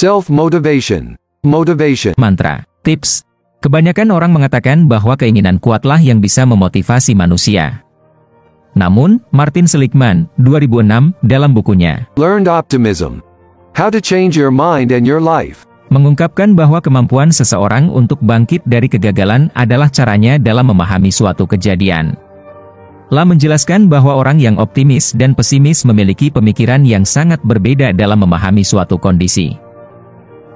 Self-motivation. Motivation. Mantra. Tips. Kebanyakan orang mengatakan bahwa keinginan kuatlah yang bisa memotivasi manusia. Namun, Martin Seligman, 2006, dalam bukunya, Learned optimism. How to change your mind and your life. mengungkapkan bahwa kemampuan seseorang untuk bangkit dari kegagalan adalah caranya dalam memahami suatu kejadian. La menjelaskan bahwa orang yang optimis dan pesimis memiliki pemikiran yang sangat berbeda dalam memahami suatu kondisi.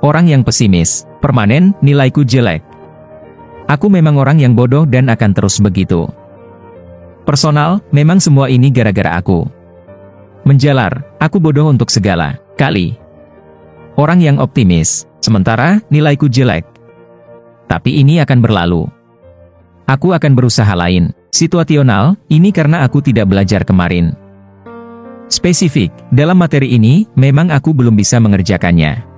Orang yang pesimis, permanen, nilaiku jelek. Aku memang orang yang bodoh dan akan terus begitu. Personal, memang semua ini gara-gara aku. Menjalar, aku bodoh untuk segala kali. Orang yang optimis, sementara nilaiku jelek. Tapi ini akan berlalu. Aku akan berusaha lain. Situasional, ini karena aku tidak belajar kemarin. Spesifik, dalam materi ini, memang aku belum bisa mengerjakannya.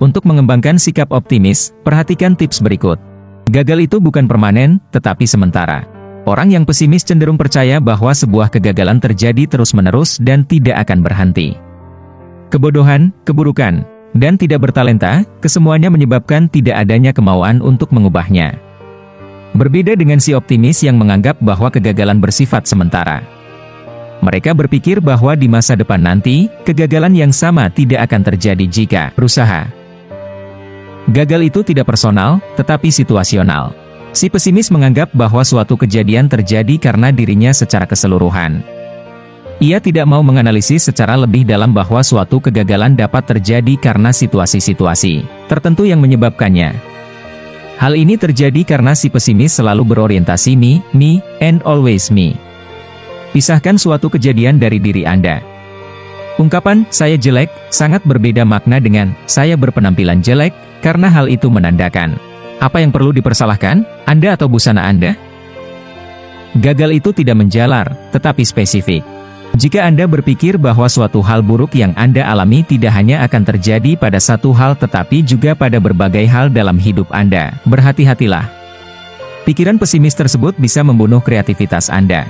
Untuk mengembangkan sikap optimis, perhatikan tips berikut. Gagal itu bukan permanen, tetapi sementara. Orang yang pesimis cenderung percaya bahwa sebuah kegagalan terjadi terus-menerus dan tidak akan berhenti. Kebodohan, keburukan, dan tidak bertalenta, kesemuanya menyebabkan tidak adanya kemauan untuk mengubahnya. Berbeda dengan si optimis yang menganggap bahwa kegagalan bersifat sementara. Mereka berpikir bahwa di masa depan nanti, kegagalan yang sama tidak akan terjadi jika berusaha. Gagal itu tidak personal, tetapi situasional. Si pesimis menganggap bahwa suatu kejadian terjadi karena dirinya secara keseluruhan. Ia tidak mau menganalisis secara lebih dalam bahwa suatu kegagalan dapat terjadi karena situasi-situasi tertentu yang menyebabkannya. Hal ini terjadi karena si pesimis selalu berorientasi me, me, and always me. Pisahkan suatu kejadian dari diri Anda. Ungkapan "saya jelek" sangat berbeda makna dengan "saya berpenampilan jelek" karena hal itu menandakan apa yang perlu dipersalahkan, Anda atau busana Anda? Gagal itu tidak menjalar, tetapi spesifik. Jika Anda berpikir bahwa suatu hal buruk yang Anda alami tidak hanya akan terjadi pada satu hal tetapi juga pada berbagai hal dalam hidup Anda, berhati-hatilah. Pikiran pesimis tersebut bisa membunuh kreativitas Anda.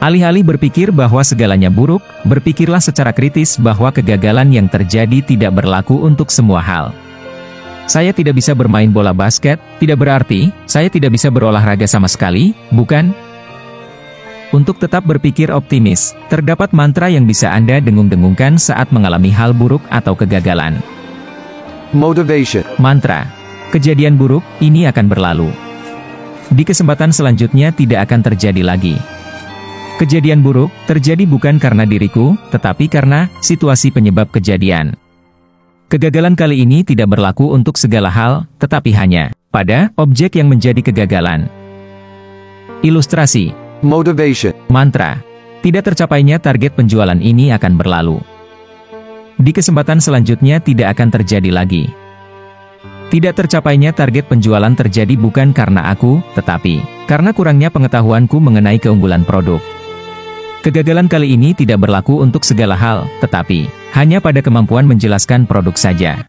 Alih-alih berpikir bahwa segalanya buruk, berpikirlah secara kritis bahwa kegagalan yang terjadi tidak berlaku untuk semua hal. Saya tidak bisa bermain bola basket, tidak berarti, saya tidak bisa berolahraga sama sekali, bukan? Untuk tetap berpikir optimis, terdapat mantra yang bisa Anda dengung-dengungkan saat mengalami hal buruk atau kegagalan. Motivation. Mantra. Kejadian buruk, ini akan berlalu. Di kesempatan selanjutnya tidak akan terjadi lagi. Kejadian buruk, terjadi bukan karena diriku, tetapi karena situasi penyebab kejadian. Kegagalan kali ini tidak berlaku untuk segala hal, tetapi hanya pada objek yang menjadi kegagalan. Ilustrasi Motivation. Mantra Tidak tercapainya target penjualan ini akan berlalu. Di kesempatan selanjutnya tidak akan terjadi lagi. Tidak tercapainya target penjualan terjadi bukan karena aku, tetapi karena kurangnya pengetahuanku mengenai keunggulan produk. Kegagalan kali ini tidak berlaku untuk segala hal, tetapi hanya pada kemampuan menjelaskan produk saja.